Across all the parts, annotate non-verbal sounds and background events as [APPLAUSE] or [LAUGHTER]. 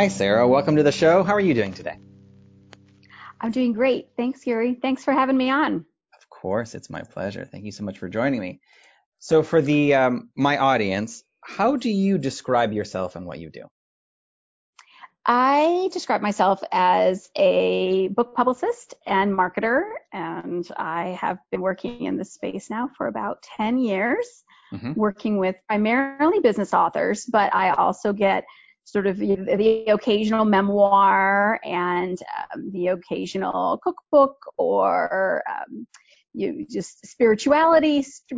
Hi, Sarah. Welcome to the show. How are you doing today? I'm doing great. Thanks, Yuri. Thanks for having me on. Of course, it's my pleasure. Thank you so much for joining me. So, for the um, my audience, how do you describe yourself and what you do? I describe myself as a book publicist and marketer, and I have been working in this space now for about 10 years, mm-hmm. working with primarily business authors, but I also get sort of the occasional memoir and um, the occasional cookbook or um, you just spirituality [LAUGHS]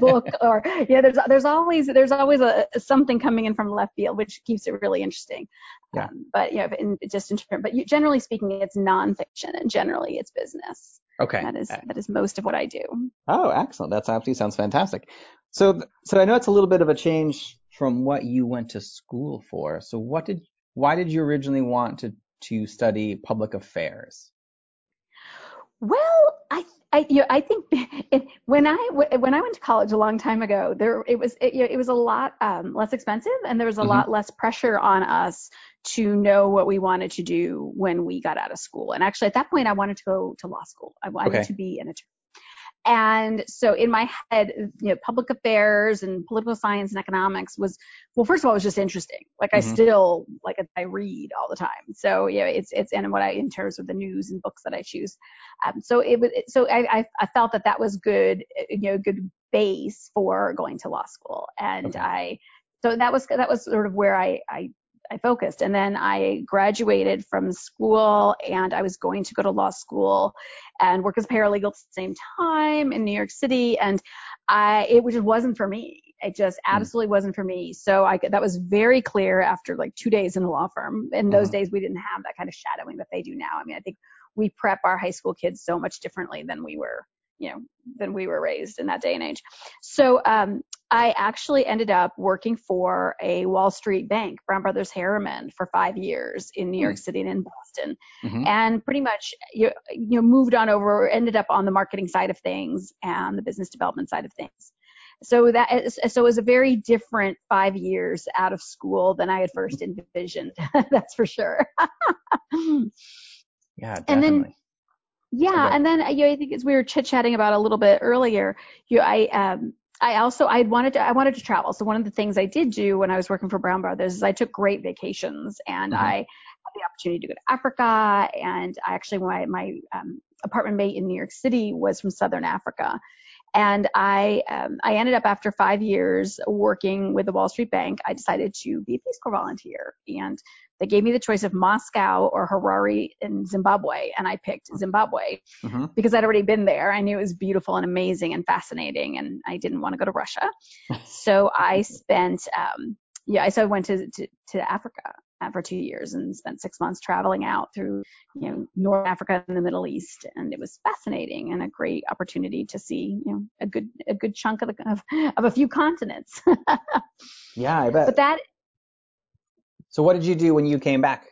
book [LAUGHS] or yeah there's there's always there's always a something coming in from left field which keeps it really interesting. Yeah. Um, but you know in, just in but you, generally speaking it's nonfiction and generally it's business. Okay. That is that is most of what i do. Oh excellent. That's absolutely sounds fantastic. So so i know it's a little bit of a change from what you went to school for. So what did why did you originally want to to study public affairs? Well, I I you know, I think [LAUGHS] it, when I when I went to college a long time ago, there it was it, you know, it was a lot um, less expensive and there was a mm-hmm. lot less pressure on us to know what we wanted to do when we got out of school. And actually, at that point, I wanted to go to law school. I wanted okay. to be an attorney. And so in my head, you know, public affairs and political science and economics was, well, first of all, it was just interesting. Like mm-hmm. I still, like I read all the time. So, yeah, it's, it's, and what I, in terms of the news and books that I choose. Um, so it was, so I, I, I felt that that was good, you know, good base for going to law school. And okay. I, so that was, that was sort of where I, I I focused. And then I graduated from school and I was going to go to law school and work as a paralegal at the same time in New York City. And I, it just wasn't for me. It just hmm. absolutely wasn't for me. So I, that was very clear after like two days in a law firm. In those mm-hmm. days, we didn't have that kind of shadowing that they do now. I mean, I think we prep our high school kids so much differently than we were you know than we were raised in that day and age so um, I actually ended up working for a Wall Street bank, Brown Brothers Harriman, for five years in New York hmm. City and in Boston, mm-hmm. and pretty much you, you know moved on over, ended up on the marketing side of things and the business development side of things. So that is, so it was a very different five years out of school than I had first envisioned. [LAUGHS] That's for sure. [LAUGHS] yeah, definitely. And then, yeah, and then you know, I think as we were chit chatting about a little bit earlier, you know, I um I also I wanted to I wanted to travel. So one of the things I did do when I was working for Brown Brothers is I took great vacations and mm-hmm. I had the opportunity to go to Africa and I actually my my um, apartment mate in New York City was from Southern Africa. And I um, I ended up after five years working with the Wall Street Bank, I decided to be a Peace Corps volunteer. And they gave me the choice of Moscow or Harare in Zimbabwe, and I picked Zimbabwe mm-hmm. because I'd already been there. I knew it was beautiful and amazing and fascinating, and I didn't want to go to Russia. [LAUGHS] so I spent, um, yeah, I so I went to, to, to Africa uh, for two years and spent six months traveling out through, you know, North Africa and the Middle East, and it was fascinating and a great opportunity to see, you know, a good a good chunk of the, of, of a few continents. [LAUGHS] yeah, I bet. But that so what did you do when you came back?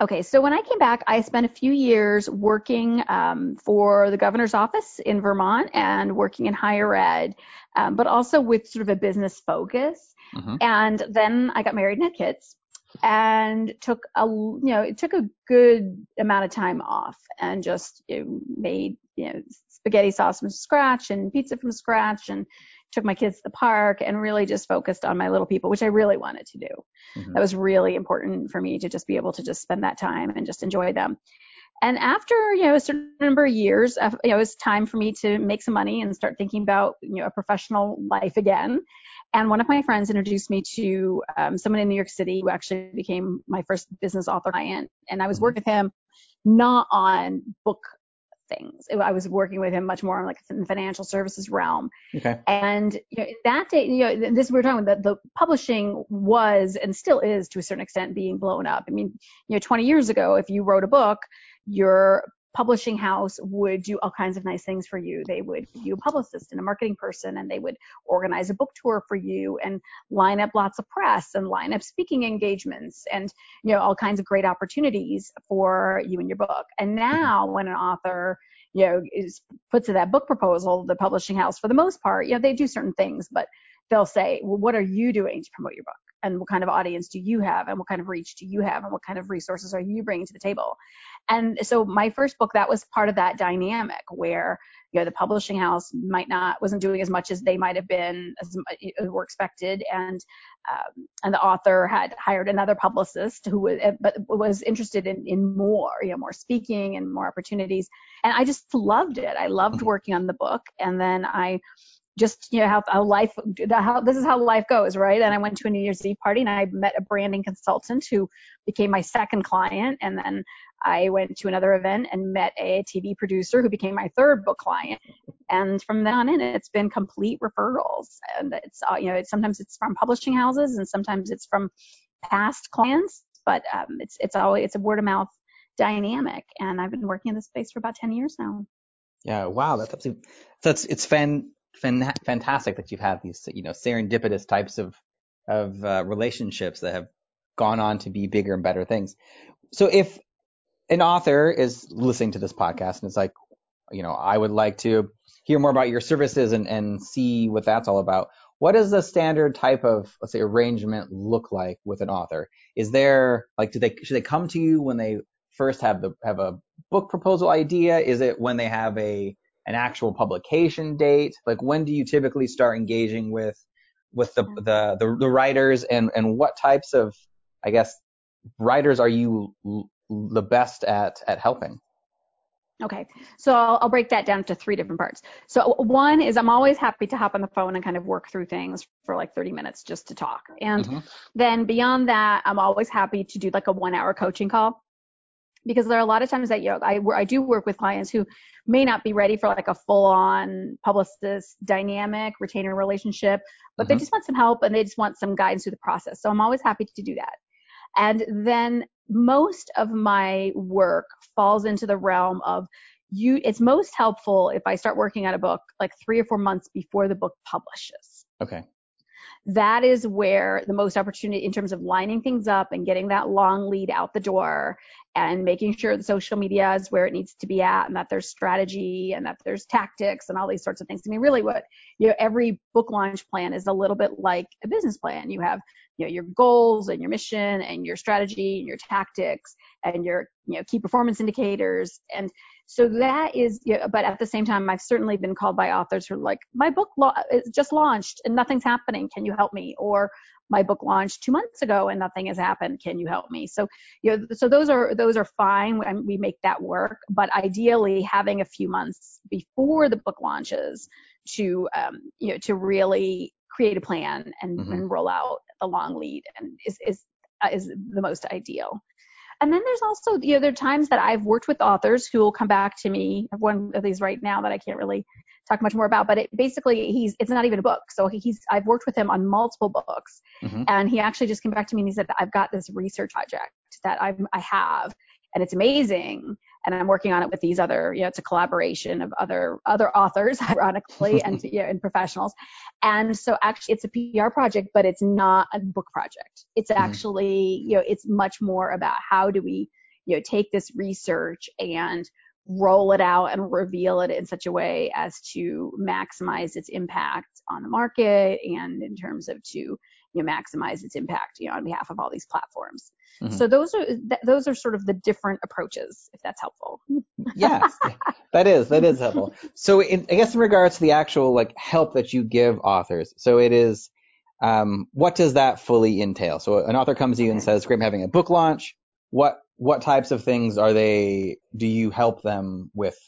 Okay, so when I came back, I spent a few years working um, for the governor's office in Vermont and working in higher ed, um, but also with sort of a business focus. Mm-hmm. And then I got married and had kids and took a you know it took a good amount of time off and just you know, made you know spaghetti sauce from scratch and pizza from scratch and took my kids to the park and really just focused on my little people, which I really wanted to do. Mm-hmm. That was really important for me to just be able to just spend that time and just enjoy them. And after, you know, a certain number of years, you know, it was time for me to make some money and start thinking about, you know, a professional life again. And one of my friends introduced me to um, someone in New York City who actually became my first business author client. And I was mm-hmm. working with him not on book things. I was working with him much more on like in the financial services realm. Okay. And you know, that day, you know, this we are talking about the, the publishing was and still is to a certain extent being blown up. I mean, you know, 20 years ago, if you wrote a book, your publishing house would do all kinds of nice things for you. They would give you a publicist and a marketing person, and they would organize a book tour for you and line up lots of press and line up speaking engagements and you know all kinds of great opportunities for you and your book. And now, when an author you know is puts in that book proposal, the publishing house, for the most part, you know they do certain things, but they'll say, well, what are you doing to promote your book? And what kind of audience do you have and what kind of reach do you have and what kind of resources are you bringing to the table? And so my first book that was part of that dynamic where you know the publishing house might not wasn't doing as much as they might have been as were expected and um, and the author had hired another publicist who was but was interested in in more you know more speaking and more opportunities. And I just loved it. I loved mm-hmm. working on the book and then I just you know how, how life how this is how life goes right? And i went to a new year's eve party and i met a branding consultant who became my second client. And then i went to another event and met a tv producer who became my third book client. And from then on in it's been complete referrals. And it's uh, you know it's sometimes it's from publishing houses and sometimes it's from past clients but um, it's it's always it's a word of mouth dynamic. And i've been working in this space for about 10 years now. Yeah. Wow. That's absolutely that's it's fan fantastic that you've had these, you know, serendipitous types of of uh, relationships that have gone on to be bigger and better things. So if an author is listening to this podcast and it's like, you know, I would like to hear more about your services and, and see what that's all about. What does the standard type of, let's say, arrangement look like with an author? Is there like, do they should they come to you when they first have the have a book proposal idea? Is it when they have a an actual publication date? Like when do you typically start engaging with with the the the, the writers and and what types of I guess writers are you l- the best at at helping? Okay, so I'll, I'll, break that down to three different parts. So one is I'm always happy to hop on the phone and kind of work through things for like 30 minutes just to talk. And mm-hmm. then beyond that, I'm always happy to do like a one hour coaching call because there are a lot of times that you know, I, I do work with clients who may not be ready for like a full on publicist dynamic retainer relationship, but mm-hmm. they just want some help and they just want some guidance through the process. So I'm always happy to do that. And then most of my work falls into the realm of you it's most helpful if I start working on a book like 3 or 4 months before the book publishes. Okay that is where the most opportunity in terms of lining things up and getting that long lead out the door and making sure the social media is where it needs to be at and that there's strategy and that there's tactics and all these sorts of things. I mean, really what, you know, every book launch plan is a little bit like a business plan. You have, you know, your goals and your mission and your strategy and your tactics and your, you know, key performance indicators. And so that is, know, but at the same time, I've certainly been called by authors who are like, my book lo- is just launched and nothing's happening. Can you help me? Or my book launched two months ago and nothing has happened. Can you help me? So, you know, so those are those are fine when we make that work. But ideally, having a few months before the book launches to, um, you know, to really create a plan and, mm-hmm. and roll out the long lead and is is uh, is the most ideal. And then there's also, you know, there are times that I've worked with authors who will come back to me. I have one of these right now that I can't really talk much more about, but it basically he's it's not even a book. So he's I've worked with him on multiple books, mm-hmm. and he actually just came back to me and he said I've got this research project that I'm I have, and it's amazing, and I'm working on it with these other you know it's a collaboration of other other authors [LAUGHS] ironically [LAUGHS] and you know, and professionals, and so actually it's a PR project, but it's not a book project. It's mm-hmm. actually you know it's much more about how do we you know take this research and roll it out and reveal it in such a way as to maximize its impact on the market and in terms of to you know, maximize its impact you know on behalf of all these platforms. Mm-hmm. so those are th- those are sort of the different approaches if that's helpful. [LAUGHS] Yes that is that is helpful. So in, i guess in regards to the actual like help that you give authors so it is um, what does that fully entail? So an author comes to you and says great i'm having a book launch. What what types of things are they do you help them with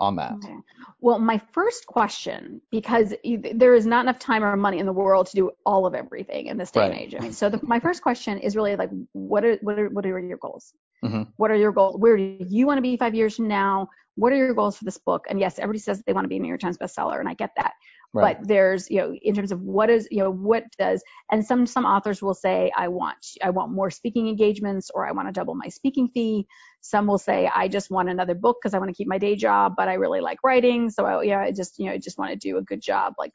on that okay. well my first question because there is not enough time or money in the world to do all of everything in this day right. and age I mean, so the, my first question is really like what are what are what are your goals Mm-hmm. What are your goals? Where do you want to be five years from now? What are your goals for this book? And yes, everybody says they want to be a New York Times bestseller, and I get that. Right. But there's, you know, in terms of what is, you know, what does, and some some authors will say, I want I want more speaking engagements, or I want to double my speaking fee. Some will say, I just want another book because I want to keep my day job, but I really like writing, so I, yeah, I just, you know, I just want to do a good job, like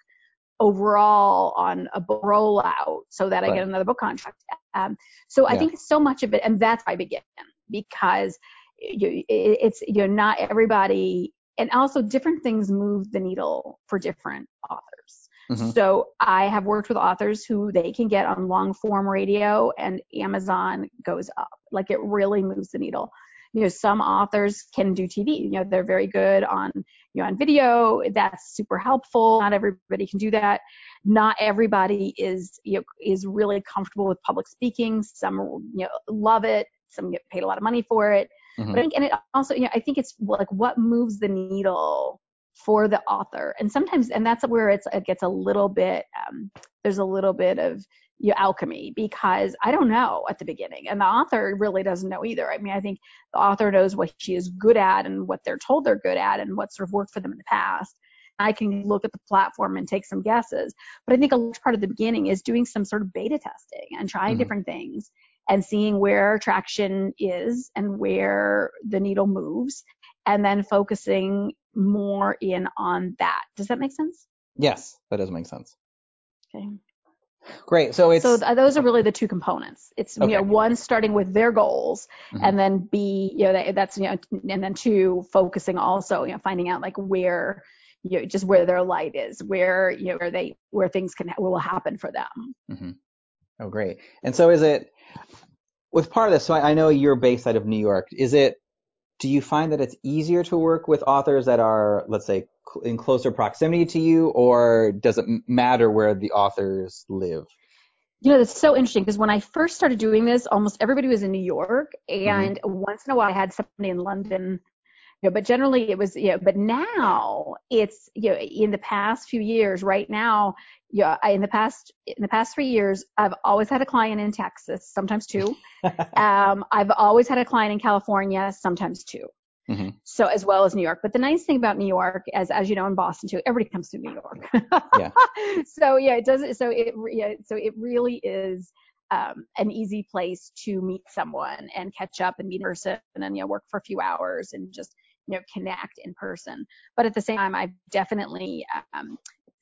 overall on a rollout, so that right. I get another book contract. Um, so yeah. I think so much of it, and that's why I begin because you, it's you know not everybody and also different things move the needle for different authors. Mm-hmm. So I have worked with authors who they can get on long form radio and Amazon goes up. Like it really moves the needle. You know, some authors can do TV. You know, they're very good on you know on video. That's super helpful. Not everybody can do that. Not everybody is you know is really comfortable with public speaking. Some you know love it. Some get paid a lot of money for it. Mm-hmm. But I think, and it also, you know, I think it's like what moves the needle for the author. And sometimes, and that's where it's, it gets a little bit, um, there's a little bit of you know, alchemy because I don't know at the beginning. And the author really doesn't know either. I mean, I think the author knows what she is good at and what they're told they're good at and what sort of worked for them in the past. I can look at the platform and take some guesses. But I think a large part of the beginning is doing some sort of beta testing and trying mm-hmm. different things and seeing where traction is and where the needle moves and then focusing more in on that. Does that make sense? Yes, that does make sense. Okay. Great. So it's so those are really the two components. It's okay. you know one starting with their goals, mm-hmm. and then B you know that, that's you know and then two focusing also you know finding out like where you know just where their light is, where you know where they where things can will happen for them. Mm-hmm. Oh, great. And so is it with part of this? So I, I know you're based out of New York. Is it? Do you find that it's easier to work with authors that are, let's say, in closer proximity to you, or does it matter where the authors live? You know, that's so interesting because when I first started doing this, almost everybody was in New York, mm-hmm. and mm-hmm. once in a while I had somebody in London you know, but generally it was, you know, but now it's, you know, in the past few years, right now, you know, I, in the past, in the past three years, I've always had a client in Texas, sometimes two. [LAUGHS] um, I've always had a client in California, sometimes 2 mm-hmm. So as well as New York. But the nice thing about New York, as as you know in Boston too, everybody comes to New York. yeah. [LAUGHS] So yeah, it does. So it yeah, so it really is um, an easy place to meet someone and catch up and meet in person and then you know work for a few hours and just you know connect in person. But at the same time i've definitely um,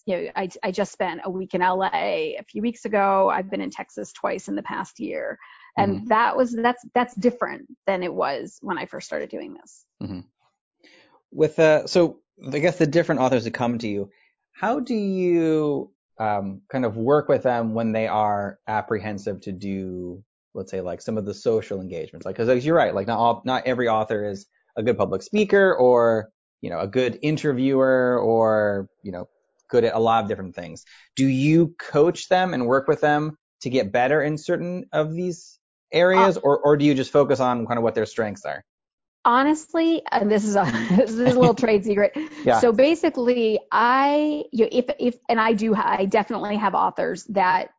you know I, I just spent a week in la a few weeks ago. I've been in texas twice in the past year. And mm-hmm. that was that's that's different than it was when i first started doing this. Mm-hmm. with uh so i guess the different authors that come to you how do you um, kind of work with them when they are apprehensive to do let's say like some of the social engagements? Like because you're right like not all not every author is a good public speaker or, you know, a good interviewer or, you know, good at a lot of different things. Do you coach them and work with them to get better in certain of these areas uh, or, or do you just focus on kind of what their strengths are? honestly, and this is a [LAUGHS] this is a little trade secret. [LAUGHS] Yeah. So basically, I you know, if if and I do I definitely have authors that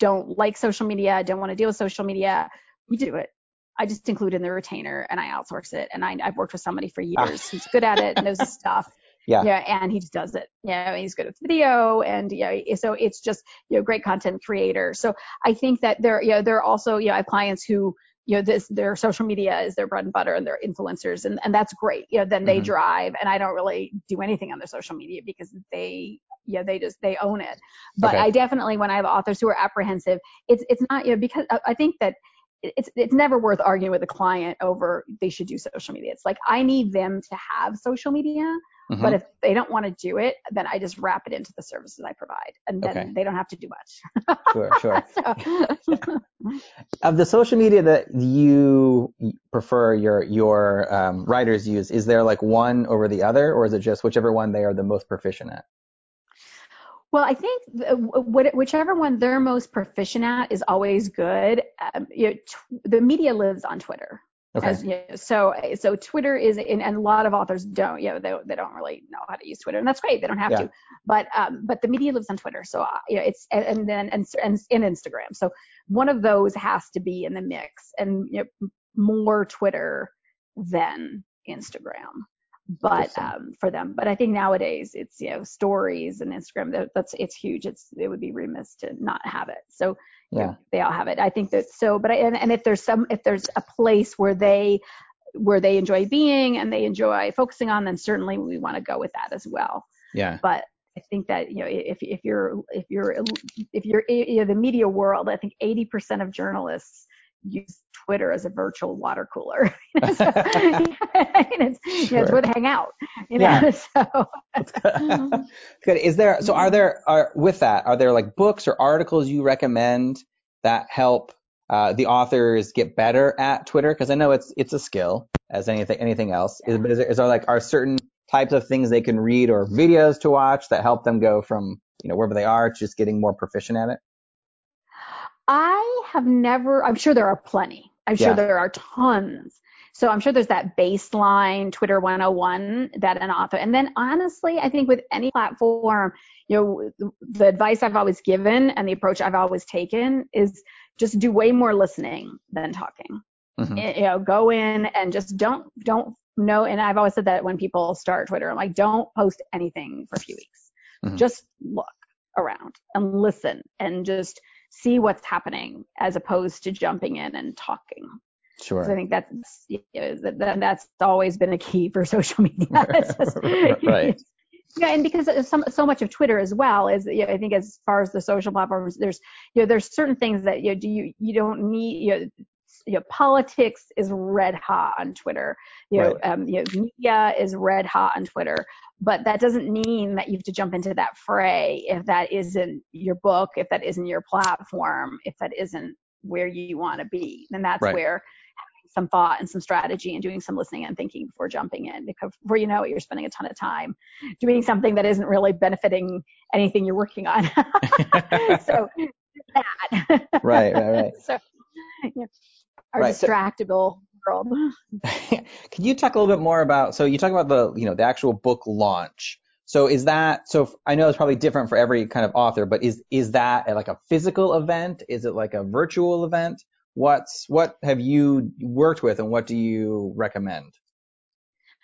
don't like social media, don't want to deal with social media. We do it. I just include in the retainer and I outsource it. And I, have worked with somebody for ah. years who's good at it, knows his stuff. [LAUGHS] Yeah. yeah. And he just does it. Yeah. he's good with video and yeah. So it's just, you know, great content creator. So I think that there, you know, there are also, you know, I have clients who, you know, this, their social media is their bread and butter and they're influencers and, and that's great. You know, then they mm-hmm. drive and I don't really do anything on their social media because they, yeah, they just, they own it. But okay. I definitely, when I have authors who are apprehensive, it's, it's not, you know, because I think that, it's it's never worth arguing with a client over they should do social media. It's like I need them to have social media, mm-hmm. but if they don't want to do it, then I just wrap it into the services I provide, and then okay. they don't have to do much. sure, sure. [LAUGHS] so. [LAUGHS] of the social media that you prefer your your um, writers use, is there like one over the other, or is it just whichever one they are the most proficient at? Well, I think whichever one they're most proficient at is always good. Um, you know, t- the media lives on Twitter. Okay. As, you know, so so Twitter is and, and, a lot of authors don't you know they, they don't really know how to use Twitter and that's great they don't have yeah. to but um but the media lives on Twitter so uh, you know it's and, and then and, and in Instagram so one of those has to be in the mix and you know more Twitter than Instagram but um, for them. But I think nowadays it's you know stories and Instagram. That's it's huge. It's it would be remiss to not have it. So yeah, they all have it. I think that so. But I, and and if there's some if there's a place where they where they enjoy being and they enjoy focusing on, then certainly we want to go with that as well. Yeah. But I think that you know if if you're if you're if you're you know, the media world, I think 80% of journalists use Twitter as a virtual water cooler. so, it's, sure. it's where they hang out. You know? Yeah. [LAUGHS] So. [LAUGHS] good. Is there so are there are with that are there like books or articles you recommend that help uh, the authors get better at Twitter? Because I know it's it's a skill as anything anything else. Yeah. Is, but is there, is there like are certain types of things they can read or videos to watch that help them go from you know wherever they are to just getting more proficient at it? I have never, I'm sure there are plenty. I'm sure yeah. there are tons. So I'm sure there's that baseline Twitter 101 that an author, and then honestly, I think with any platform, you know, the, the advice I've always given and the approach I've always taken is just do way more listening than talking. Mm-hmm. You know, go in and just don't, don't know. And I've always said that when people start Twitter, I'm like, don't post anything for a few weeks. Mm-hmm. Just look around and listen and just see what's happening as opposed to jumping in and talking. Sure. So I think that's you know, that, that's always been a key for [LAUGHS] social media. [LAUGHS] just, right. [LAUGHS] Yeah, and because so, so much of Twitter as well is, you know, I think as far as the social platforms, there's, you know, there's certain things that you know, do you you don't need, you know, you know, politics is red hot on Twitter. You know, right. um, you know, media is red hot on Twitter but that doesn't mean that you have to jump into that fray if that isn't your book, if that isn't your platform, if that isn't where you want to be. Then that's right. where some thought and some strategy and doing some listening and thinking before jumping in, because before you know it, you're spending a ton of time doing something that isn't really benefiting anything you're working on. [LAUGHS] so that. right, right, right. [LAUGHS] so yeah, our right. distractible world. [LAUGHS] [LAUGHS] Can you talk a little bit more about? So you talk about the you know the actual book launch. So is that so? I know it's probably different for every kind of author, but is is that like a physical event? Is it like a virtual event? What's what have you worked with, and what do you recommend?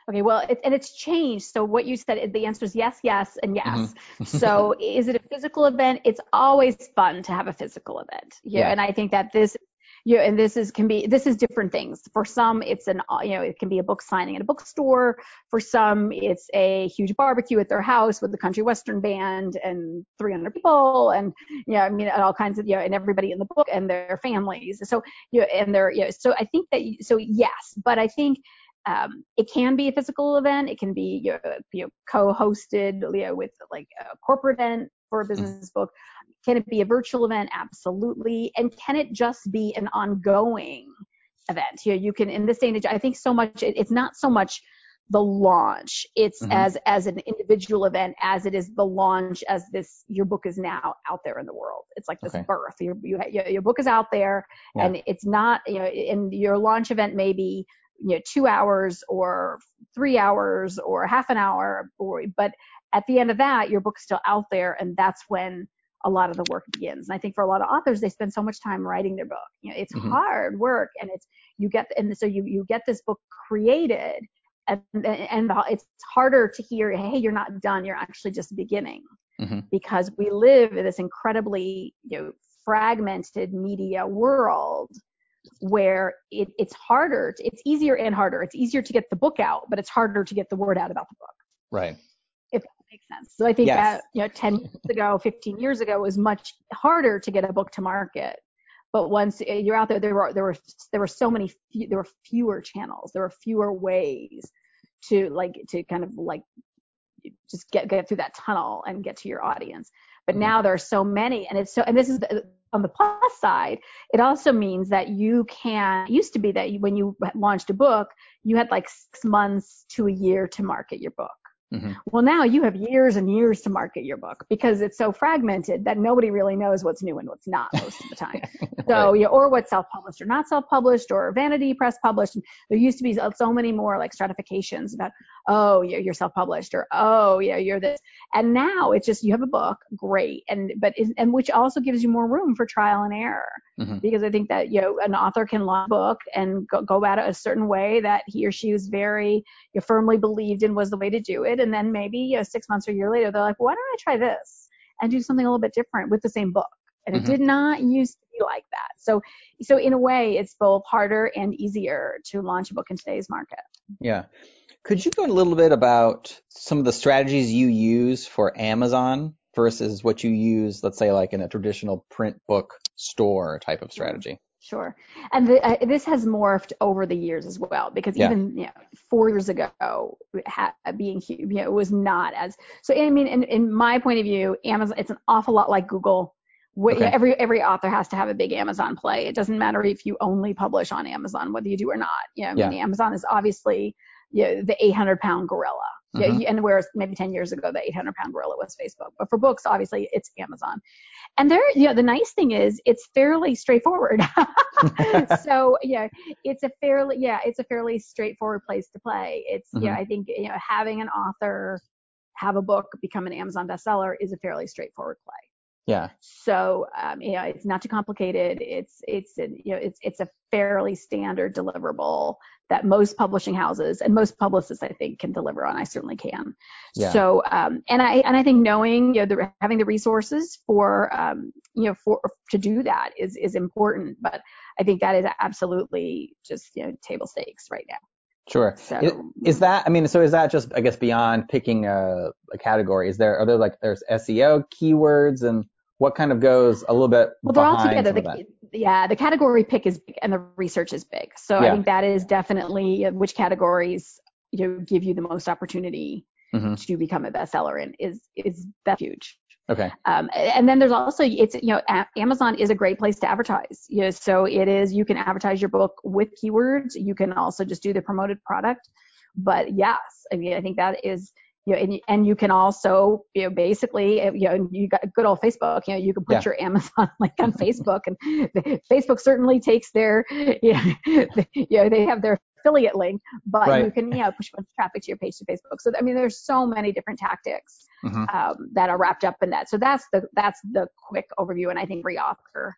Okay, well, it, and it's changed. So what you said, the answer is yes, yes, and yes. Mm-hmm. [LAUGHS] so is it a physical event? It's always fun to have a physical event. Yeah, yeah. and I think that this you know, and this is can be this is different things. For some, it's an you know it can be a book signing at a bookstore. For some, it's a huge barbecue at their house with the country western band and 300 people, and you know, I mean, all kinds of you know, and everybody in the book and their families. So you know, and they're you know, so I think that so yes, but I think. Um, it can be a physical event. It can be you know, you know co-hosted you know, with like a corporate event for a business book. Can it be a virtual event? Absolutely. And can it just be an ongoing event? You know, you can in this day and age, I think so much. It, it's not so much the launch. It's mm-hmm. as as an individual event as it is the launch as this your book is now out there in the world. It's like this okay. birth. Your you, your book is out there, yeah. and it's not you know. And your launch event may be you know two hours or three hours or half an hour, or but at the end of that, your book's still out there, and that's when a lot of the work begins. And I think for a lot of authors, they spend so much time writing their book. You know, it's mm-hmm. hard work, and it's you get and so you you get this book created, and and it's harder to hear, hey, you're not done. You're actually just beginning, mm-hmm. because we live in this incredibly you know fragmented media world where it, it's harder. To, it's easier and harder. It's easier to get the book out, but it's harder to get the word out about the book. Right If that makes sense. So I think yes. that you know 10 years ago, [LAUGHS] 15 years ago was much harder to get a book to market. But once you're out there, there were there were there were so many there were fewer channels, there were fewer ways to like to kind of like just get get through that tunnel and get to your audience. But mm-hmm. now there are so many, and it's so and this is the, on the plus side. It also means that you can used to be that when you launched a book, you had like six months to a year to market your book. Mm-hmm. Well, now you have years and years to market your book because it's so fragmented that nobody really knows what's new and what's not most of the time. [LAUGHS] so, right. yeah, or what's self-published or not self-published or vanity press published. And there used to be so many more like stratifications about, oh, you're, you're self-published, or oh, yeah, you're this. And now it's just you have a book, great, and but and which also gives you more room for trial and error mm-hmm. because I think that you know an author can launch a book and go, go about it a certain way that he or she was very you know, firmly believed in was the way to do it, and then maybe you know, six months or a year later they're like, why don't I try this and do something a little bit different with the same book? And mm-hmm. it did not used to be like that. So, so in a way, it's both harder and easier to launch a book in today's market. Yeah. Could you go a little bit about some of the strategies you use for Amazon versus what you use, let's say, like in a traditional print book store type of strategy? Sure. And the, uh, this has morphed over the years as well, because yeah. even you know, four years ago, ha- being you know, it was not as so. I mean, in, in my point of view, Amazon it's an awful lot like Google Okay. Every every author has to have a big Amazon play. It doesn't matter if you only publish on Amazon, whether you do or not. You know, yeah. I mean, Amazon is obviously you know, the 800 pound gorilla. Mm-hmm. Yeah, and whereas maybe 10 years ago, the 800 pound gorilla was Facebook. But for books, obviously, it's Amazon. And there, you know, the nice thing is it's fairly straightforward. [LAUGHS] [LAUGHS] so yeah, it's a fairly yeah, it's a fairly straightforward place to play. It's mm-hmm. yeah, I think you know having an author have a book become an Amazon bestseller is a fairly straightforward play. Yeah. So um, you know, it's not too complicated. It's it's you know it's it's a fairly standard deliverable that most publishing houses and most publicists I think can deliver on. I certainly can. Yeah. So um, and I and I think knowing you know the, having the resources for um, you know for to do that is is important. But I think that is absolutely just you know table stakes right now. Sure. So, is, is, that, I mean, so is that just, I guess, beyond picking a, a, category? Is there, are there like, there's SEO keywords and what kind of goes a little bit well they're all together. the, yeah the category pick is big and the research is big. So yeah. i think that is definitely which categories you know, give you the most opportunity mm-hmm. to become a bestseller in is is that huge. Okay. Um, and then there's also it's you know a- amazon is a great place to advertise. You know, so it is you can advertise your book with keywords. You can also just do the promoted product. But yes i mean i think that is you know, and, and you can also, you know, basically, you know, you got good old Facebook, you know, you can put yeah. your Amazon [LAUGHS] link on Facebook and [LAUGHS] Facebook certainly takes their, you know, [LAUGHS] you know, they have their affiliate link, but right. you can, you know, push a bunch of traffic to your page to Facebook. So, I mean, there's so many different tactics mm-hmm. um, that are wrapped up in that. So that's the, that's the quick overview. And I think every author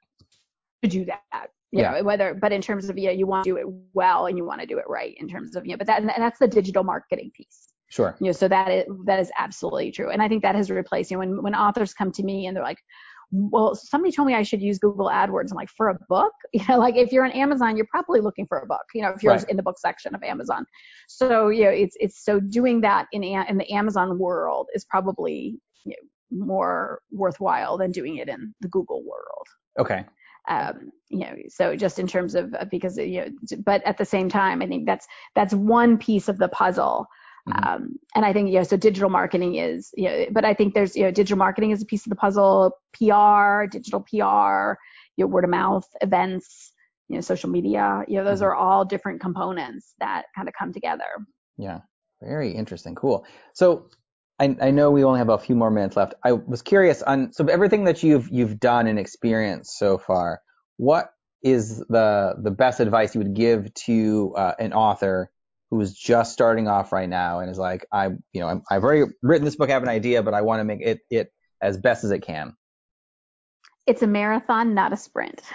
to do that. You yeah. Know, whether, but in terms of, yeah, you want to do it well and you want to do it right in terms of, you know, but that, and that's the digital marketing piece. Sure. You know, so that is that is absolutely true. And I think that has replaced, you know, when when authors come to me and they're like, well, somebody told me I should use Google AdWords. I'm like, for a book? [LAUGHS] You know, like if you're on Amazon, you're probably looking for a book, you know, if you're right. in the book section of Amazon. So, you know, it's, it's so doing that in, in the Amazon world is probably you know, more worthwhile than doing it in the Google world. Okay. Um, you know, so just in terms of, because, you know, but at the same time, I think that's, that's one piece of the puzzle Mm-hmm. Um, and I think, you know, so digital marketing is, you know, but I think there's, you know, digital marketing is a piece of the puzzle, PR, digital PR, you know, word of mouth, events, you know, social media, you know, those mm-hmm. are all different components that kind of come together. Yeah. Very interesting. Cool. So I, I know we only have a few more minutes left. I was curious on, so everything that you've, you've done and experienced so far, what is the, the best advice you would give to uh, an author who's just starting off right now and is like, I, you know, i have already written this book, I have an idea, but I want to make it, it as best as it can? It's a marathon, not a sprint. [LAUGHS]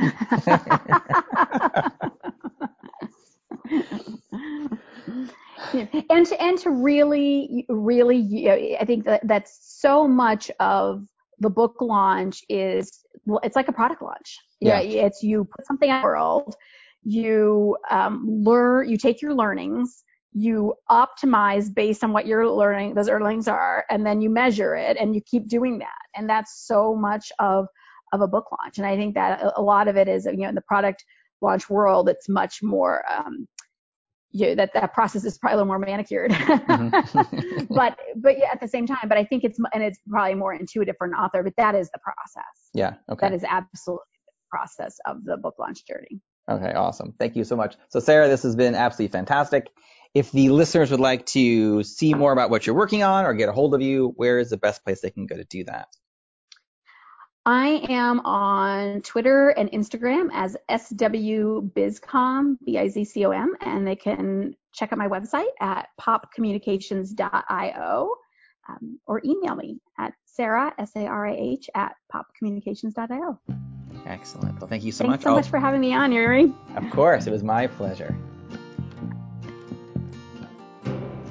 and to and to really really you know, I think that that's so much of the book launch is well it's like a product launch. Yeah, it's you put something out in the world you um, learn, you take your learnings, you optimize based on what you're learning, those learnings are, and then you measure it and you keep doing that. And that's so much of, of a book launch. And I think that a lot of it is, you know, in the product launch world, it's much more, um, you know, that that process is probably a little more manicured, mm-hmm. [LAUGHS] [LAUGHS] but but yeah, at the same time, but I think it's and it's probably more intuitive for an author, but that is the process. Yeah, okay. That is absolutely the process of the book launch journey. Okay, awesome. Thank you so much. So, Sarah, this has been absolutely fantastic. If the listeners would like to see more about what you're working on or get a hold of you, where is the best place they can go to do that? I am on Twitter and Instagram as swbizcom, B-I-Z-C-O-M, and they can check out my website at popcommunications.io um, or email me at sarah, S-A-R-A-H, at popcommunications.io. Excellent. Well, thank you so much. Thanks much. so much for having me on, Yuri. Of course, it was my pleasure.